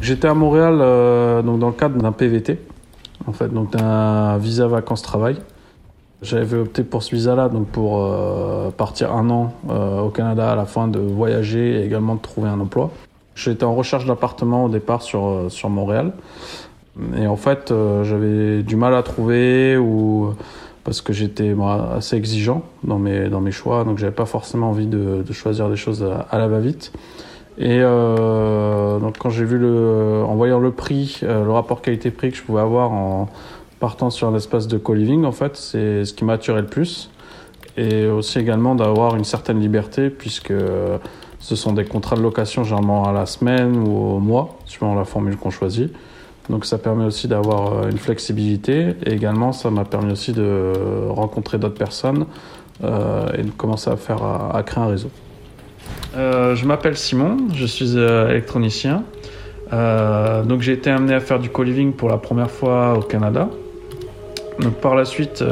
J'étais à Montréal euh, donc dans le cadre d'un PVT, en fait, donc d'un visa vacances-travail. J'avais opté pour ce visa-là, donc pour euh, partir un an euh, au Canada à la fin de voyager et également de trouver un emploi. J'étais en recherche d'appartement au départ sur, euh, sur Montréal. Et en fait, euh, j'avais du mal à trouver ou parce que j'étais assez exigeant dans mes, dans mes choix, donc j'avais pas forcément envie de, de choisir des choses à, à la va-vite. Et euh, donc quand j'ai vu le, en voyant le prix, euh, le rapport qualité-prix que je pouvais avoir en partant sur un espace de co-living, en fait, c'est ce qui m'a attiré le plus. Et aussi également d'avoir une certaine liberté puisque euh, ce sont des contrats de location généralement à la semaine ou au mois, suivant la formule qu'on choisit. Donc ça permet aussi d'avoir une flexibilité et également ça m'a permis aussi de rencontrer d'autres personnes et de commencer à faire à créer un réseau. Euh, je m'appelle Simon, je suis euh, électronicien. Euh, donc j'ai été amené à faire du co-living pour la première fois au Canada. Donc par la suite,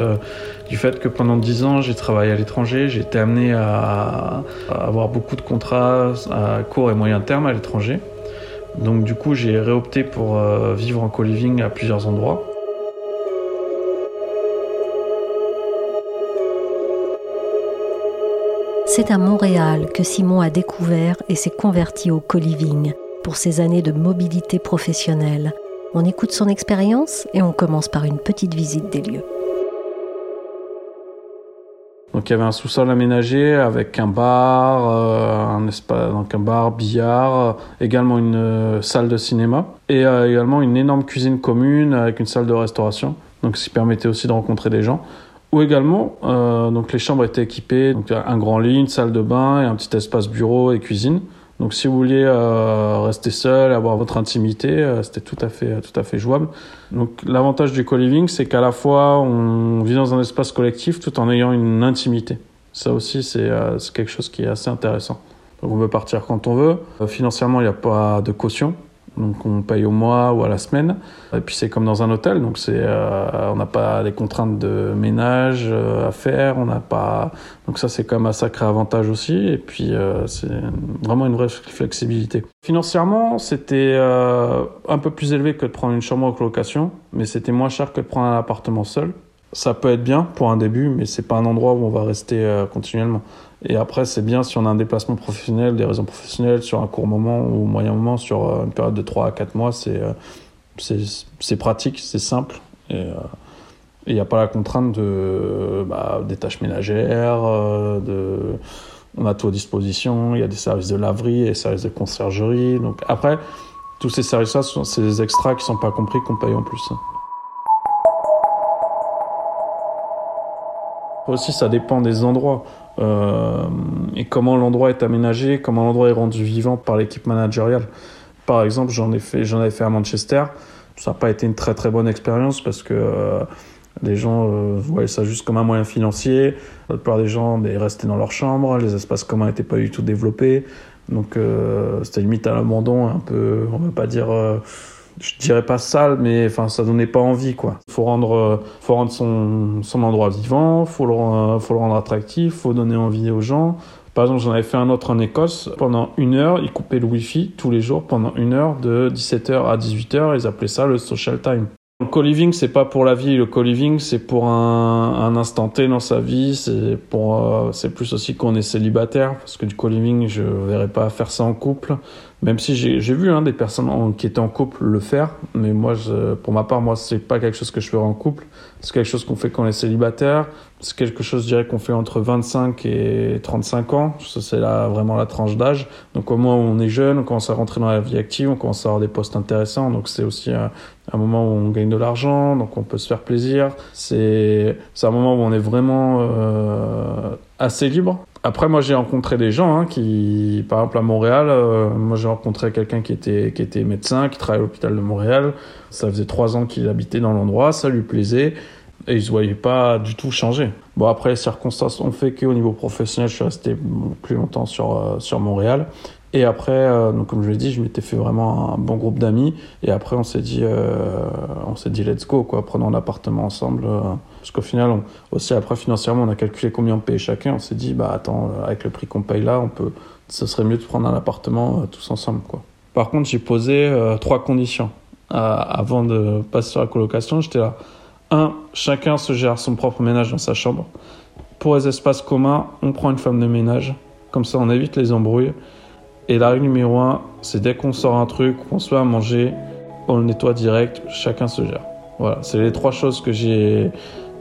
du fait que pendant 10 ans j'ai travaillé à l'étranger, j'ai été amené à, avoir beaucoup de contrats à court et moyen terme à l'étranger. Donc du coup j'ai réopté pour vivre en co-living à plusieurs endroits. C'est à Montréal que Simon a découvert et s'est converti au co-living pour ses années de mobilité professionnelle. On écoute son expérience et on commence par une petite visite des lieux. Donc il y avait un sous-sol aménagé avec un bar, euh, un espace, donc un bar, billard, euh, également une euh, salle de cinéma et également une énorme cuisine commune avec une salle de restauration. Donc ce qui permettait aussi de rencontrer des gens. Ou également, euh, donc les chambres étaient équipées, donc un grand lit, une salle de bain et un petit espace bureau et cuisine. Donc si vous vouliez euh, rester seul, avoir votre intimité, euh, c'était tout à fait tout à fait jouable. Donc l'avantage du co-living, c'est qu'à la fois on vit dans un espace collectif tout en ayant une intimité. Ça aussi, c'est euh, quelque chose qui est assez intéressant. Donc on peut partir quand on veut. Euh, financièrement, il n'y a pas de caution. Donc on paye au mois ou à la semaine. Et puis c'est comme dans un hôtel, donc c'est euh, on n'a pas les contraintes de ménage euh, à faire, on n'a pas donc ça c'est quand même un sacré avantage aussi. Et puis euh, c'est vraiment une vraie flexibilité. Financièrement, c'était un peu plus élevé que de prendre une chambre en colocation, mais c'était moins cher que de prendre un appartement seul. Ça peut être bien pour un début, mais c'est pas un endroit où on va rester continuellement. Et après, c'est bien si on a un déplacement professionnel, des raisons professionnelles sur un court moment ou moyen moment, sur euh, une période de 3 à 4 mois, c'est euh, c'est c'est pratique, c'est simple. Et euh, il n'y a pas la contrainte de, bah, des tâches ménagères, euh, on a tout à disposition, il y a des services de laverie et des services de conciergerie. Donc après, tous ces services-là, c'est des extras qui sont pas compris qu'on paye en plus. Aussi, ça dépend des endroits euh, et comment l'endroit est aménagé, comment l'endroit est rendu vivant par l'équipe managériale. Par exemple, j'en ai fait, j'en avais fait à Manchester. Ça n'a pas été une très très bonne expérience parce que euh, les gens euh, voyaient ça juste comme un moyen financier. La plupart des gens mais, restaient dans leur chambre, les espaces communs n'étaient pas du tout développés. Donc c'était limite à l'abandon, un peu, on va pas dire, je dirais pas sale, mais enfin ça donnait pas envie quoi. Faut rendre, euh, faut rendre son, son endroit vivant, faut le, rendre- faut le rendre attractif, faut donner envie aux gens. Par exemple, j'en avais fait un autre en Écosse. Pendant une heure, ils coupaient le Wi-Fi tous les jours pendant une heure de 17h à 18h. Ils appelaient ça le social time. Le co-living, c'est pas pour la vie. Le co-living, c'est pour un, un instant T dans sa vie. C'est pour, euh, c'est plus aussi qu'on est célibataire. Parce que du co-living, je verrais pas faire ça en couple. Même si j'ai vu hein, des personnes qui étaient en couple le faire. Mais moi, je, pour ma part, moi, c'est pas quelque chose que je ferais en couple. C'est quelque chose qu'on fait quand on est célibataire. C'est quelque chose, je dirais, qu'on fait entre 25 et 35 ans. Ça, c'est là, vraiment la tranche d'âge. Donc, au moins, on est jeune, on commence à rentrer dans la vie active, on commence à avoir des postes intéressants. Donc, c'est aussi un, un moment où on gagne de l'argent, donc on peut se faire plaisir. C'est un moment où on est vraiment euh, assez libre. Après, moi, j'ai rencontré des gens hein, qui, par exemple, à Montréal, euh, moi, j'ai rencontré quelqu'un qui était, qui était médecin, qui travaillait à l'hôpital de Montréal. Ça faisait trois ans qu'il habitait dans l'endroit, ça lui plaisait et il se voyait pas du tout changer. Bon, après, les circonstances ont fait qu'au niveau professionnel, je suis resté plus longtemps sur, euh, sur Montréal. Et après, euh, donc comme je l'ai dit, je m'étais fait vraiment un bon groupe d'amis. Et après, on s'est dit, euh, on s'est dit, let's go, quoi, prenons l'appartement ensemble. euh, parce qu'au final, aussi après financièrement, on a calculé combien on payait chacun. On s'est dit, bah attends, euh, avec le prix qu'on paye là, on peut, ce serait mieux de prendre un appartement tous ensemble, quoi. Par contre, j'ai posé trois conditions avant de passer sur la colocation. J'étais là. Un, chacun se gère son propre ménage dans sa chambre. Pour les espaces communs, on prend une femme de ménage. Comme ça, on évite les embrouilles. Et la règle numéro un, c'est dès qu'on sort un truc, qu'on soit à manger, on le nettoie direct, chacun se gère. Voilà, c'est les trois choses que j'ai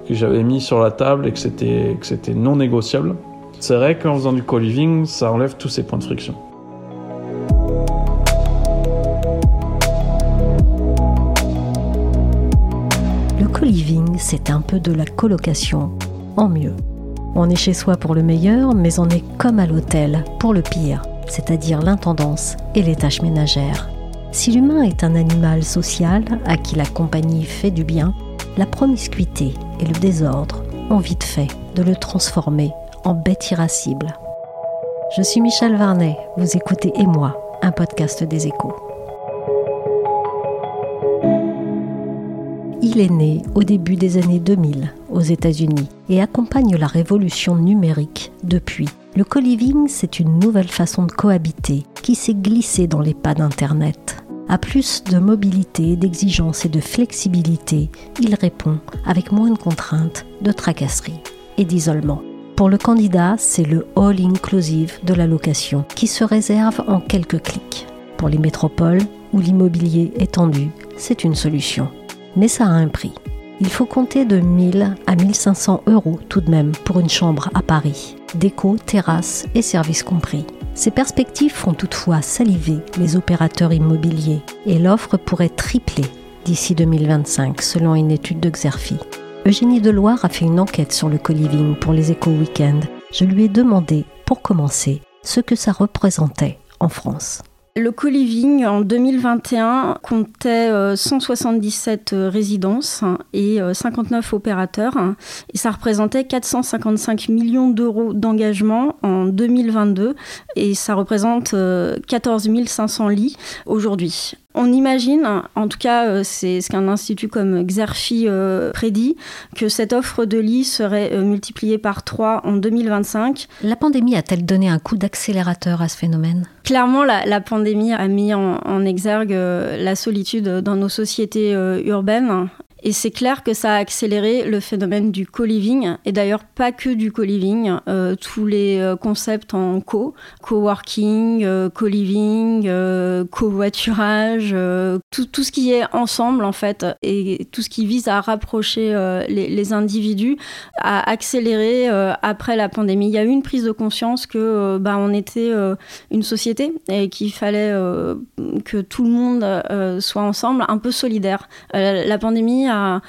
que j'avais mis sur la table et que c'était que c'était non négociable. C'est vrai qu'en faisant du co-living, ça enlève tous ces points de friction. Le co-living, c'est un peu de la colocation en mieux. On est chez soi pour le meilleur, mais on est comme à l'hôtel pour le pire c'est-à-dire l'intendance et les tâches ménagères. Si l'humain est un animal social à qui la compagnie fait du bien, la promiscuité et le désordre ont vite fait de le transformer en bête irascible. Je suis Michel Varnet, vous écoutez Et moi, un podcast des échos. Il est né au début des années 2000 aux États-Unis et accompagne la révolution numérique depuis le co-living, c'est une nouvelle façon de cohabiter qui s'est glissée dans les pas d'Internet. À plus de mobilité, d'exigence et de flexibilité, il répond avec moins de contraintes, de tracasseries et d'isolement. Pour le candidat, c'est le all inclusive de la location qui se réserve en quelques clics. Pour les métropoles où l'immobilier est tendu, c'est une solution. Mais ça a un prix. Il faut compter de 1000 à 1500 euros tout de même pour une chambre à Paris déco, terrasse et services compris. Ces perspectives font toutefois saliver les opérateurs immobiliers et l'offre pourrait tripler d'ici 2025 selon une étude de Xerfi. Eugénie Deloire a fait une enquête sur le co-living pour les éco week-end. Je lui ai demandé, pour commencer, ce que ça représentait en France. Le co-living en 2021 comptait 177 euh, euh, résidences et 59 euh, opérateurs et ça représentait 455 millions d'euros d'engagement en 2022 et ça représente 14 500 lits aujourd'hui. On imagine, en tout cas euh, c'est ce qu'un institut comme Xerfi euh, prédit, que cette offre de lits serait euh, multipliée par 3 en 2025. La pandémie a-t-elle donné un coup d'accélérateur à ce phénomène? Clairement, la, pandémie a mis en exergue la solitude dans nos sociétés urbaines et c'est clair que ça a accéléré le phénomène du co-living, et d'ailleurs pas que du co-living, euh, tous les euh, concepts en co, co-working, euh, co-living, co-voiturage, tout, ce qui est ensemble en fait, et tout ce qui vise à rapprocher les, les, individus, a accéléré après la pandémie. Il y a eu une prise de conscience que bah, on était une société et qu'il fallait que tout le monde soit ensemble, un peu solidaire. la pandémie a,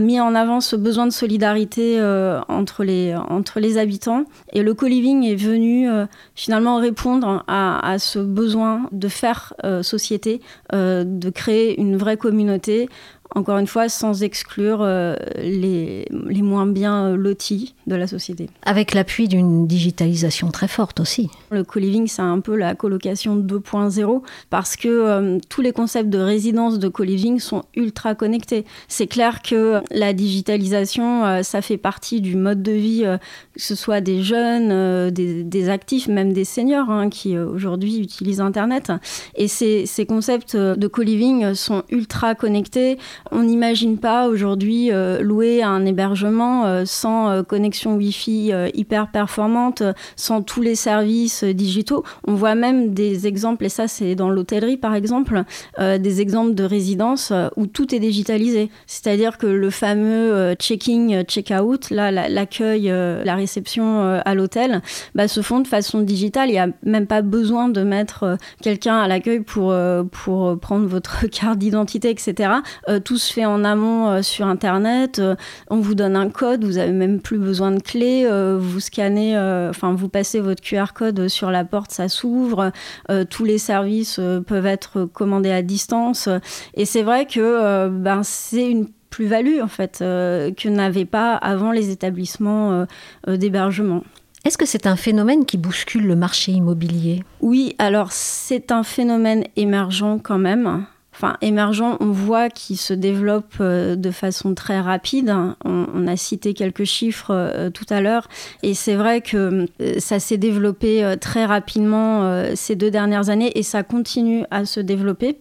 mis en avant ce besoin de solidarité euh, entre, les, habitants. Et le co-living est venu euh, finalement répondre à, ce besoin de faire euh, société, de créer une vraie communauté encore une fois, sans exclure euh, les, les, moins bien lotis de la société. Avec l'appui d'une digitalisation très forte aussi. Le co-living, c'est un peu la colocation 2.0 parce que euh, tous les concepts de résidence de co-living sont ultra connectés. C'est clair que la digitalisation, euh, ça fait partie du mode de vie, que ce soit des jeunes, des, des, actifs, même des seniors hein, qui aujourd'hui utilisent Internet. Et ces, ces concepts de co-living sont ultra connectés on n'imagine pas aujourd'hui euh, louer un hébergement euh, sans euh, connexion Wi-Fi hyper performante, sans tous les services digitaux. On voit même des exemples, et ça c'est dans l'hôtellerie par exemple, des exemples de résidences où tout est digitalisé. C'est-à-dire que le fameux check-in, check-out, là, l'accueil, la réception à l'hôtel, bah, se font de façon digitale. Il n'y a même pas besoin de mettre quelqu'un à l'accueil pour, pour prendre votre carte d'identité, etc tout se fait en amont euh, sur Internet. Euh, on vous donne un code, vous avez même plus besoin de clé. Euh, vous scannez, enfin, vous passez votre QR code sur la porte, ça s'ouvre. tous les services peuvent être commandés à distance. Et c'est vrai que ben, c'est une plus-value en fait que n'avaient pas avant les établissements d'hébergement. Est-ce que c'est un phénomène qui bouscule le marché immobilier? Oui, alors c'est un phénomène émergent quand même enfin émergents, on voit qu'ils se développent de façon très rapide. On, a cité quelques chiffres tout à l'heure, et c'est vrai que ça s'est développé très rapidement ces deux dernières années, et ça continue à se développer.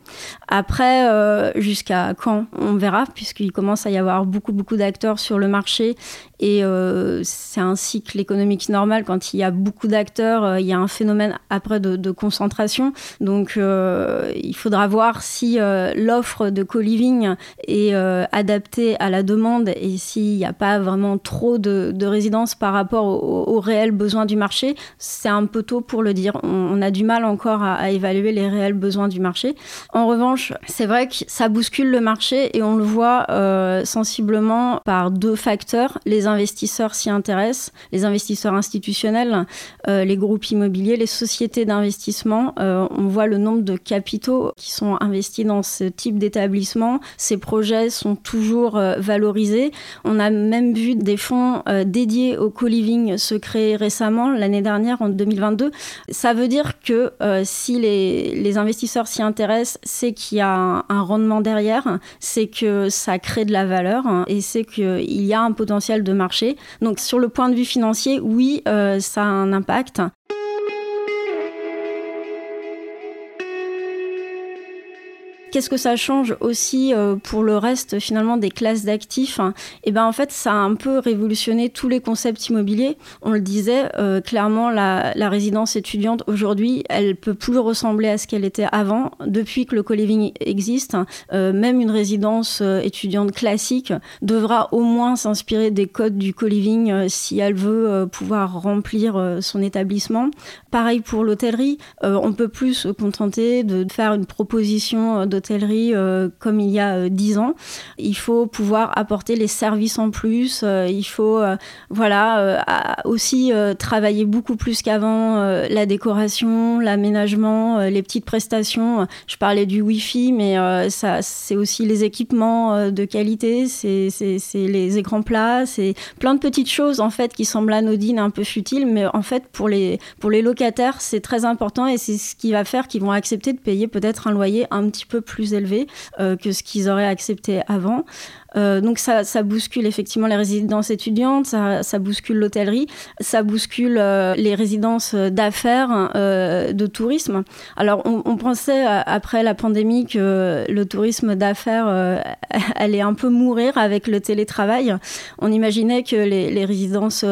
Après, jusqu'à quand On verra, puisqu'il commence à y avoir beaucoup beaucoup d'acteurs sur le marché et euh, c'est un cycle économique normal. Quand il y a beaucoup d'acteurs, euh, il y a un phénomène après de, concentration. Donc, euh, il faudra voir si l'offre de co-living est adaptée à la demande et s'il n'y a pas vraiment trop de, résidences par rapport aux, réels besoins du marché. C'est un peu tôt pour le dire. On, a du mal encore à, évaluer les réels besoins du marché. En revanche, c'est vrai que ça bouscule le marché et on le voit sensiblement par deux facteurs. Les investisseurs s'y intéressent, les investisseurs institutionnels, euh, les groupes immobiliers, les sociétés d'investissement. Euh, on voit le nombre de capitaux qui sont investis dans ce type d'établissement. Ces projets sont toujours euh, valorisés. On a même vu des fonds dédiés au co-living se créer récemment, l'année dernière, en 2022. Ça veut dire que si les, investisseurs s'y intéressent, c'est qu'il y a un, rendement derrière, c'est que ça crée de la valeur hein, et c'est qu'il y a un potentiel de marché. Donc sur le point de vue financier, oui, euh, ça a un impact. Qu'est-ce que ça change aussi euh, pour le reste finalement des classes d'actifs Et eh ben en fait, ça a un peu révolutionné tous les concepts immobiliers. On le disait euh, clairement, la, résidence étudiante aujourd'hui, elle peut plus ressembler à ce qu'elle était avant. Depuis que le co-living existe, euh, même une résidence étudiante classique devra au moins s'inspirer des codes du co-living si elle veut pouvoir remplir son établissement. Pareil pour l'hôtellerie, on peut plus se contenter de faire une proposition de euh, comme il y a euh, dix ans. Il faut pouvoir apporter les services en plus. Euh, il faut voilà aussi travailler beaucoup plus qu'avant la décoration, l'aménagement, les petites prestations. Je parlais du Wi-Fi, mais ça c'est aussi les équipements de qualité, c'est les écrans plats, c'est plein de petites choses en fait qui semblent anodines, un peu futiles, mais en fait pour les pour les locataires c'est très important et c'est ce qui va faire qu'ils vont accepter de payer peut-être un loyer un petit peu plus élevé euh, que ce qu'ils auraient accepté avant. Euh, donc ça, bouscule effectivement les résidences étudiantes, ça, bouscule l'hôtellerie, ça bouscule euh, les résidences d'affaires, euh, de tourisme. Alors on, pensait après la pandémie que le tourisme d'affaires allait un peu mourir avec le télétravail. On imaginait que les, résidences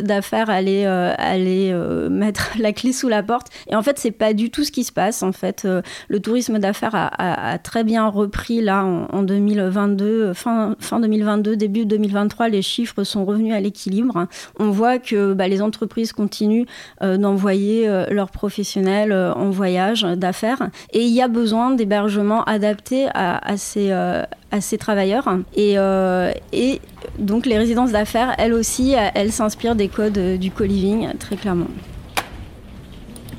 d'affaires allaient, allaient mettre la clé sous la porte. Et en fait, c'est pas du tout ce qui se passe. En fait, le tourisme d'affaires a, très bien repris là en, en 2022, fin fin, 2022, début 2023, les chiffres sont revenus à l'équilibre. On voit que bah, les entreprises continuent euh, d'envoyer euh, leurs professionnels euh, en voyage d'affaires et il y a besoin d'hébergements adaptés à, ces, travailleurs. Et, et donc les résidences d'affaires, elles aussi, elles s'inspirent des codes du co-living, très clairement.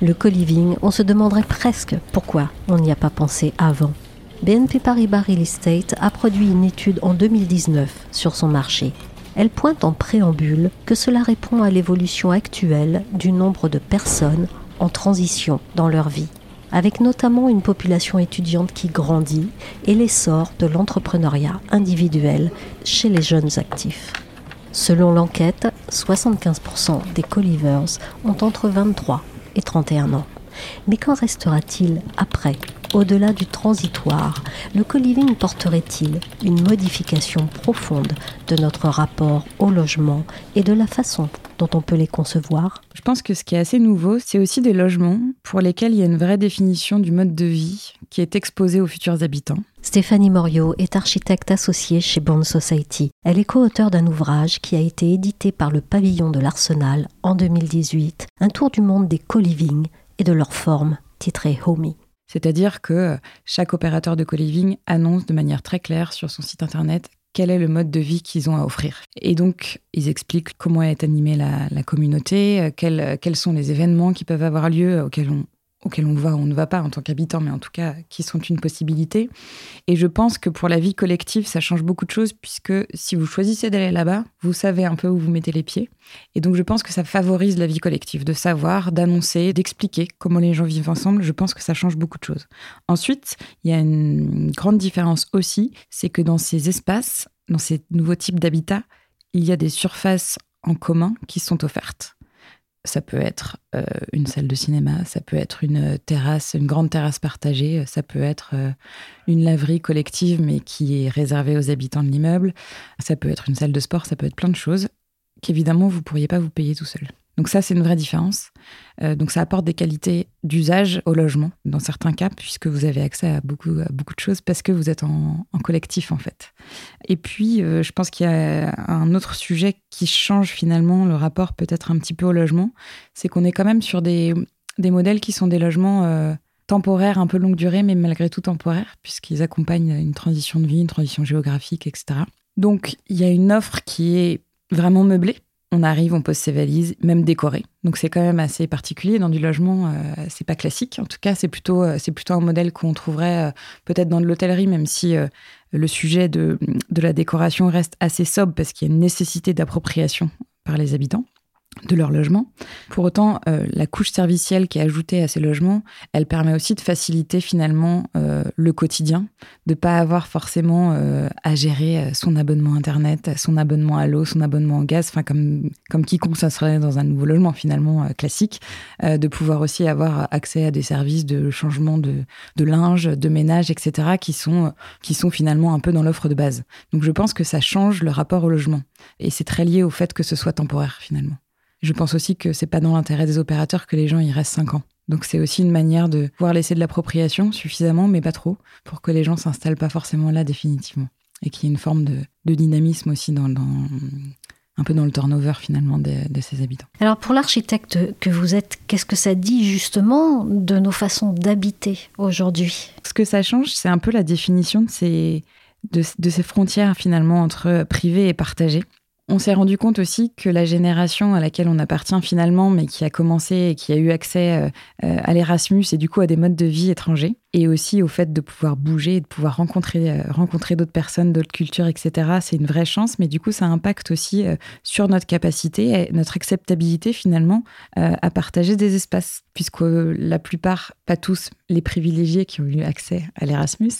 Le co-living, on se demanderait presque pourquoi on n'y a pas pensé avant. BNP Paribas Real Estate a produit une étude en 2019 sur son marché. Elle pointe en préambule que cela répond à l'évolution actuelle du nombre de personnes en transition dans leur vie, avec notamment une population étudiante qui grandit et l'essor de l'entrepreneuriat individuel chez les jeunes actifs. Selon l'enquête, 75% des co-livers ont entre 23 et 31 ans. Mais qu'en restera-t-il après au-delà du transitoire, le co-living porterait-il une modification profonde de notre rapport au logement et de la façon dont on peut les concevoir? Je pense que ce qui est assez nouveau, c'est aussi des logements pour lesquels il y a une vraie définition du mode de vie qui est exposé aux futurs habitants. Stéphanie Morio est architecte associée chez Bond Society. Elle est co-auteure d'un ouvrage qui a été édité par le Pavillon de l'Arsenal en 2018, Un tour du monde des co-living et de leurs formes, titré Homey. C'est-à-dire que chaque opérateur de co-living annonce de manière très claire sur son site internet quel est le mode de vie qu'ils ont à offrir. Et donc, ils expliquent comment est animée la, communauté, euh, quels, quels, sont les événements qui peuvent avoir lieu, auxquels on auxquels on va ou on ne va pas en tant qu'habitant, mais en tout cas qui sont une possibilité. Et je pense que pour la vie collective, ça change beaucoup de choses, puisque si vous choisissez d'aller là-bas, vous savez un peu où vous mettez les pieds. Et donc je pense que ça favorise la vie collective, de savoir, d'annoncer, d'expliquer comment les gens vivent ensemble. Je pense que ça change beaucoup de choses. Ensuite, il y a une grande différence aussi, c'est que dans ces espaces, dans ces nouveaux types d'habitats, il y a des surfaces en commun qui sont offertes. Ça peut être euh, une salle de cinéma, ça peut être une terrasse, une grande terrasse partagée, ça peut être euh, une laverie collective mais qui est réservée aux habitants de l'immeuble, ça peut être une salle de sport, ça peut être plein de choses qu'évidemment vous ne pourriez pas vous payer tout seul. Donc ça, c'est une vraie différence. Euh, donc ça apporte des qualités d'usage au logement, dans certains cas, puisque vous avez accès à beaucoup, beaucoup de choses parce que vous êtes en, collectif, en fait. Et puis, euh, je pense qu'il y a un autre sujet qui change finalement le rapport peut-être un petit peu au logement, c'est qu'on est quand même sur des, des modèles qui sont des logements... Euh, temporaires, un peu longue durée, mais malgré tout temporaires, puisqu'ils accompagnent une transition de vie, une transition géographique, etc. Donc, il y a une offre qui est vraiment meublée, on arrive, on pose ses valises, même décorées. Donc c'est quand même assez particulier dans du logement. Euh, c'est pas classique. En tout cas, c'est plutôt euh, c'est plutôt un modèle qu'on trouverait euh, peut-être dans de l'hôtellerie, même si le sujet de, de la décoration reste assez sobre parce qu'il y a une nécessité d'appropriation par les habitants de leur logement. Pour autant, euh, la couche servicielle qui est ajoutée à ces logements, elle permet aussi de faciliter finalement euh, le quotidien, de pas avoir forcément euh, à gérer son abonnement internet, son abonnement à l'eau, son abonnement au gaz, enfin comme comme quiconque ça serait dans un nouveau logement finalement classique, de pouvoir aussi avoir accès à des services de changement de, de linge, de ménage, etc. qui sont qui sont finalement un peu dans l'offre de base. Donc je pense que ça change le rapport au logement et c'est très lié au fait que ce soit temporaire finalement. Je pense aussi que c'est pas dans l'intérêt des opérateurs que les gens y restent 5 ans. Donc c'est aussi une manière de pouvoir laisser de l'appropriation suffisamment, mais pas trop, pour que les gens s'installent pas forcément là définitivement. Et qu'il y ait une forme de, dynamisme aussi dans, un peu dans le turnover finalement de, de ces habitants. Alors pour l'architecte que vous êtes, qu'est-ce que ça dit justement de nos façons d'habiter aujourd'hui? Ce que ça change, c'est un peu la définition de ces, de ces frontières finalement entre privé et partagé. On s'est rendu compte aussi que la génération à laquelle on appartient finalement, mais qui a commencé et qui a eu accès euh, euh, à l'Erasmus et du coup à des modes de vie étrangers, et aussi au fait de pouvoir bouger et de pouvoir rencontrer, euh, rencontrer d'autres personnes, d'autres cultures, etc. C'est une vraie chance, mais du coup, ça impacte aussi euh, sur notre capacité, et notre acceptabilité finalement euh, à partager des espaces, puisque la plupart, pas tous, les privilégiés qui ont eu accès à l'Erasmus,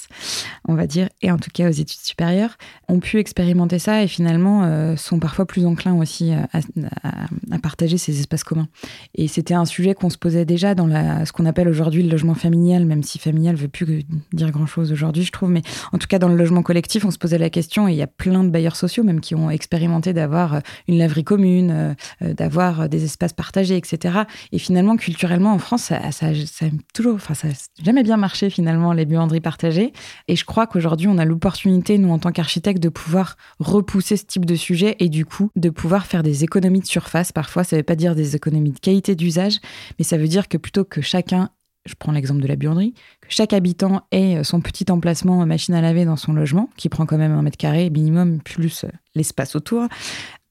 on va dire, et en tout cas aux études supérieures, ont pu expérimenter ça et finalement sont parfois plus enclins aussi à, partager ces espaces communs. Et c'était un sujet qu'on se posait déjà dans ce qu'on appelle aujourd'hui le logement familial, même si familial ne veut plus dire grand-chose aujourd'hui, je trouve. Mais en tout cas, dans le logement collectif, on se posait la question, et il y a plein de bailleurs sociaux même qui ont expérimenté d'avoir euh, une laverie commune, euh, euh, d'avoir des espaces partagés, etc. Et finalement, culturellement, en France, ça, ça, ça toujours, enfin, ça jamais bien marché finalement, les buanderies partagées. Et je crois qu'aujourd'hui, on a l'opportunité, nous, en tant qu'architectes, de pouvoir repousser ce type de sujet et du coup, de pouvoir faire des économies de surface. Parfois, ça ne veut pas dire des économies de qualité d'usage, mais ça veut dire que plutôt que chacun je prends l'exemple de la buanderie, que chaque habitant ait son petit emplacement machine à laver dans son logement, qui prend quand même un mètre carré minimum, plus l'espace autour,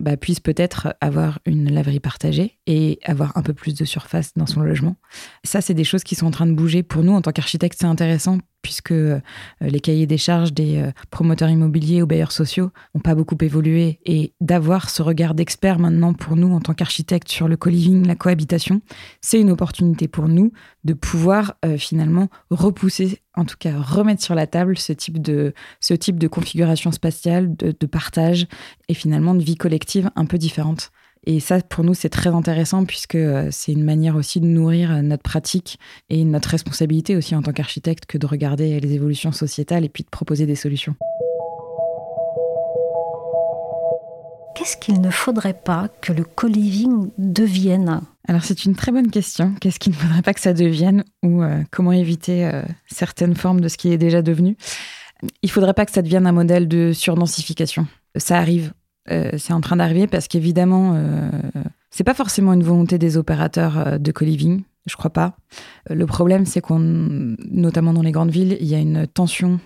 bah, puisse peut-être avoir une laverie partagée et avoir un peu plus de surface dans son logement. Ça, c'est des choses qui sont en train de bouger. Pour nous, en tant qu'architecte, c'est intéressant puisque euh, les cahiers des charges des euh, promoteurs immobiliers ou bailleurs sociaux n'ont pas beaucoup évolué. Et d'avoir ce regard d'expert maintenant pour nous, en tant qu'architecte, sur le co-living, la cohabitation, c'est une opportunité pour nous de pouvoir euh, finalement repousser, en tout cas remettre sur la table ce type de, ce type de configuration spatiale, de, de partage et finalement de vie collective un peu différente. Et ça, pour nous, c'est très intéressant puisque euh, c'est une manière aussi de nourrir euh, notre pratique et notre responsabilité aussi en tant qu'architecte que de regarder les évolutions sociétales et puis de proposer des solutions. Qu'est-ce qu'il ne faudrait pas que le co-living devienne? Alors c'est une très bonne question. Qu'est-ce qu'il ne faudrait pas que ça devienne? Ou euh, comment éviter certaines formes de ce qui est déjà devenu? Il ne faudrait pas que ça devienne un modèle de surdensification. Ça arrive euh, c'est en train d'arriver parce qu'évidemment, euh, c'est pas forcément une volonté des opérateurs euh, de co-living, je crois pas. Le problème, c'est qu'on, notamment dans les grandes villes, il y a une tension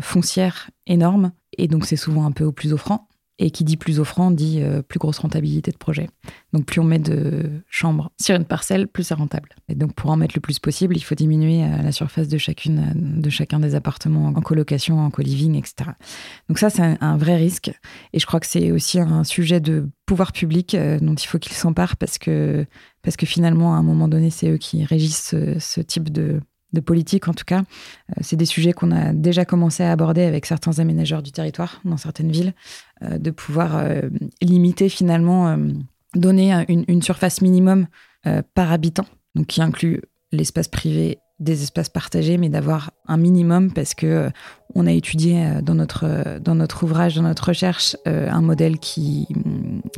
foncière énorme et donc c'est souvent un peu au plus offrant. Et qui dit plus offrant dit euh, plus grosse rentabilité de projet. Donc plus on met de chambres sur une parcelle, plus c'est rentable. Et donc pour en mettre le plus possible, il faut diminuer euh, la surface de, chacune, de chacun des appartements en colocation, en co-living, etc. Donc ça, c'est un, vrai risque. Et je crois que c'est aussi un sujet de pouvoir public euh, dont il faut qu'ils s'emparent parce que, parce que finalement, à un moment donné, c'est eux qui régissent ce type de de politique en tout cas. Euh, c'est des sujets qu'on a déjà commencé à aborder avec certains aménageurs du territoire dans certaines villes, euh, de pouvoir euh, limiter finalement, donner une, surface minimum par habitant, qui inclut l'espace privé des espaces partagés, mais d'avoir un minimum parce que euh, on a étudié euh, dans notre, euh, dans notre ouvrage, dans notre recherche, un modèle qui,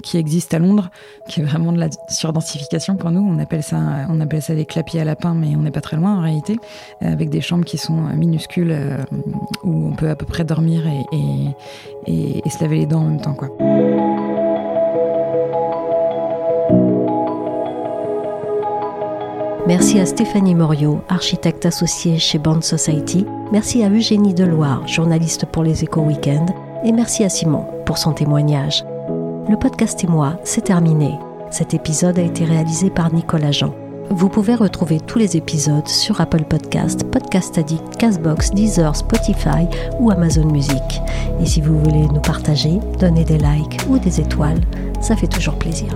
qui existe à Londres, qui est vraiment de la surdensification pour nous. On appelle ça, on appelle ça des clapiers à lapin, mais on n'est pas très loin en réalité, avec des chambres qui sont minuscules où on peut à peu près dormir et, et, et se laver les dents en même temps. Quoi. Merci à Stéphanie Morio, architecte associée chez Bond Society. Merci à Eugénie Deloire, journaliste pour les Échos Weekend. Et merci à Simon pour son témoignage. Le podcast et moi, c'est terminé. Cet épisode a été réalisé par Nicolas Jean. Vous pouvez retrouver tous les épisodes sur Apple Podcast, Podcast Addict, Castbox, Deezer, Spotify ou Amazon Music. Et si vous voulez nous partager, donner des likes ou des étoiles, ça fait toujours plaisir.